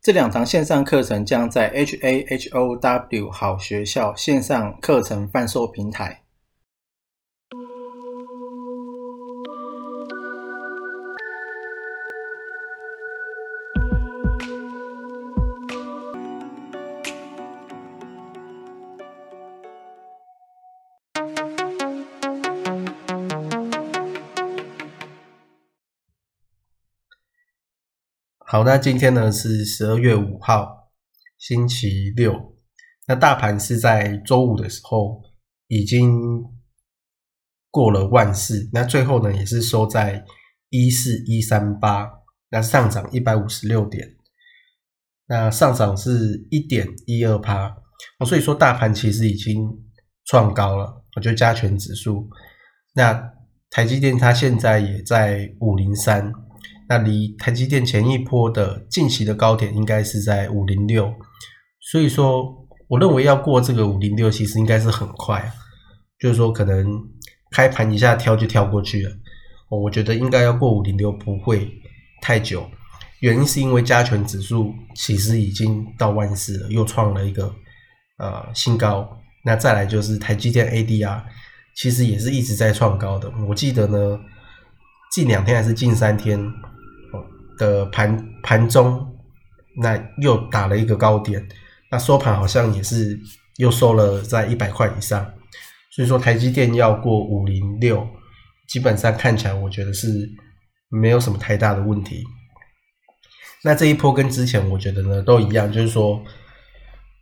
这两堂线上课程将在 HAHOW 好学校线上课程贩售平台。好，那今天呢是十二月五号，星期六。那大盘是在周五的时候已经过了万四，那最后呢也是收在一四一三八，那上涨一百五十六点，那上涨是一点一二趴。所以说大盘其实已经创高了。我觉得加权指数，那台积电它现在也在五零三。那离台积电前一波的近期的高点应该是在五零六，所以说我认为要过这个五零六，其实应该是很快，就是说可能开盘一下跳就跳过去了。我觉得应该要过五零六不会太久，原因是因为加权指数其实已经到万四了，又创了一个呃新高。那再来就是台积电 ADR，其实也是一直在创高的。我记得呢，近两天还是近三天。的盘盘中，那又打了一个高点，那收盘好像也是又收了在一百块以上，所以说台积电要过五零六，基本上看起来我觉得是没有什么太大的问题。那这一波跟之前我觉得呢都一样，就是说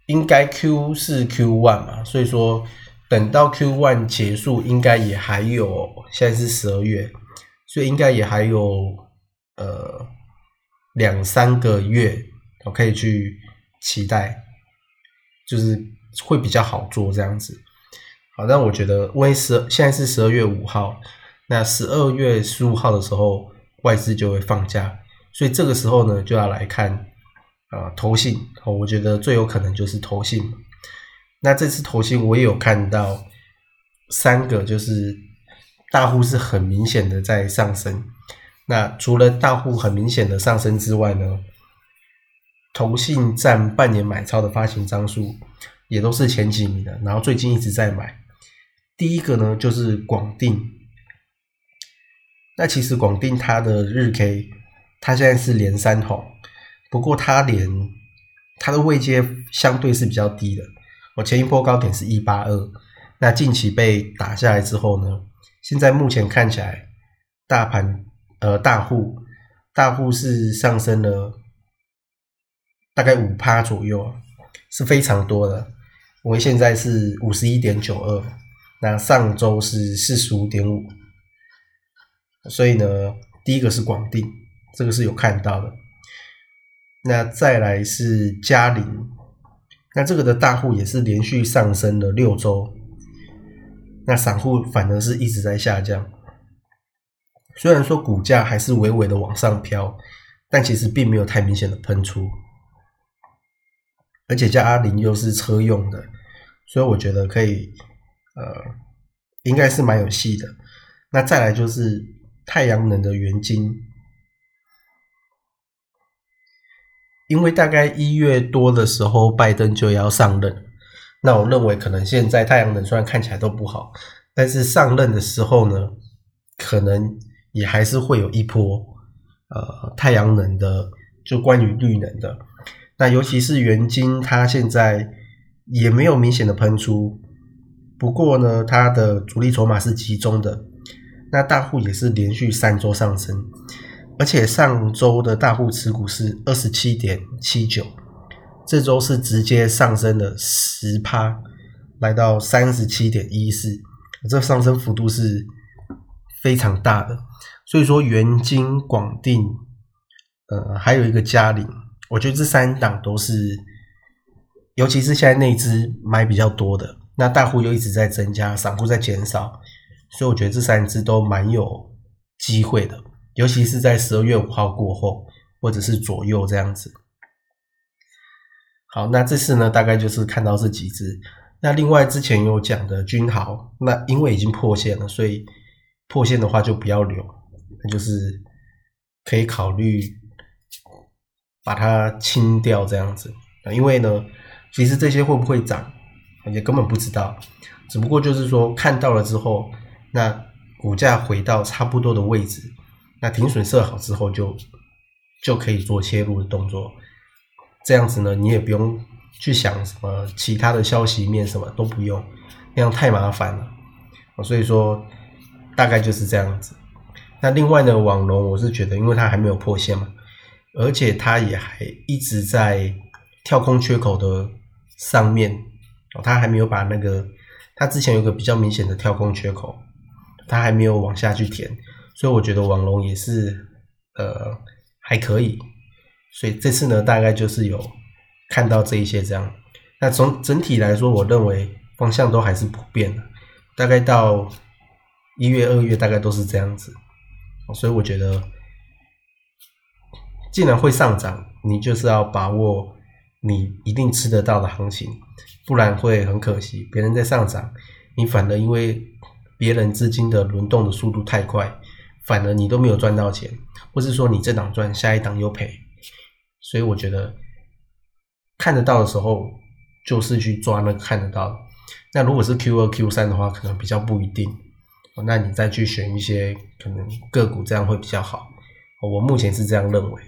应该 Q 是 Q one 嘛，所以说等到 Q one 结束，应该也还有现在是十二月，所以应该也还有呃。两三个月，我可以去期待，就是会比较好做这样子。好，但我觉得，因为十现在是十二月五号，那十二月十五号的时候外资就会放假，所以这个时候呢就要来看啊投信。我觉得最有可能就是投信。那这次投信我也有看到三个，就是大户是很明显的在上升。那除了大户很明显的上升之外呢，投信占半年买超的发行张数也都是前几名的，然后最近一直在买。第一个呢就是广定，那其实广定它的日 K 它现在是连三红，不过它连它的位阶相对是比较低的，我前一波高点是一八二，那近期被打下来之后呢，现在目前看起来大盘。呃，大户大户是上升了大概五趴左右，是非常多的。我现在是五十一点九二，那上周是四十五点五，所以呢，第一个是广定，这个是有看到的。那再来是嘉陵，那这个的大户也是连续上升了六周，那散户反而是一直在下降。虽然说股价还是微微的往上飘，但其实并没有太明显的喷出，而且加阿林又是车用的，所以我觉得可以，呃，应该是蛮有戏的。那再来就是太阳能的原晶，因为大概一月多的时候拜登就要上任，那我认为可能现在太阳能虽然看起来都不好，但是上任的时候呢，可能。也还是会有一波，呃，太阳能的，就关于绿能的，那尤其是元晶，它现在也没有明显的喷出，不过呢，它的主力筹码是集中的，那大户也是连续三周上升，而且上周的大户持股是二十七点七九，这周是直接上升了十趴，来到三十七点一四，这上升幅度是非常大的。所以说，元金、广定，呃，还有一个嘉陵，我觉得这三档都是，尤其是现在内资买比较多的，那大户又一直在增加，散户在减少，所以我觉得这三只都蛮有机会的，尤其是在十二月五号过后，或者是左右这样子。好，那这次呢，大概就是看到这几只。那另外之前有讲的君豪，那因为已经破线了，所以破线的话就不要留，那就是可以考虑把它清掉这样子。因为呢，其实这些会不会涨，也根本不知道。只不过就是说看到了之后，那股价回到差不多的位置，那停损设好之后，就就可以做切入的动作。这样子呢，你也不用去想什么其他的消息面，什么都不用，那样太麻烦了。所以说大概就是这样子。那另外呢，网龙我是觉得，因为它还没有破线嘛，而且它也还一直在。跳空缺口的上面哦，它还没有把那个，它之前有个比较明显的跳空缺口，它还没有往下去填，所以我觉得网龙也是呃还可以，所以这次呢大概就是有看到这一些这样，那从整体来说，我认为方向都还是不变的，大概到一月二月大概都是这样子，所以我觉得既然会上涨，你就是要把握。你一定吃得到的行情，不然会很可惜。别人在上涨，你反而因为别人资金的轮动的速度太快，反而你都没有赚到钱，或是说你这档赚，下一档又赔。所以我觉得看得到的时候，就是去抓那看得到。那如果是 Q 二 Q 三的话，可能比较不一定。那你再去选一些可能个股，这样会比较好。我目前是这样认为。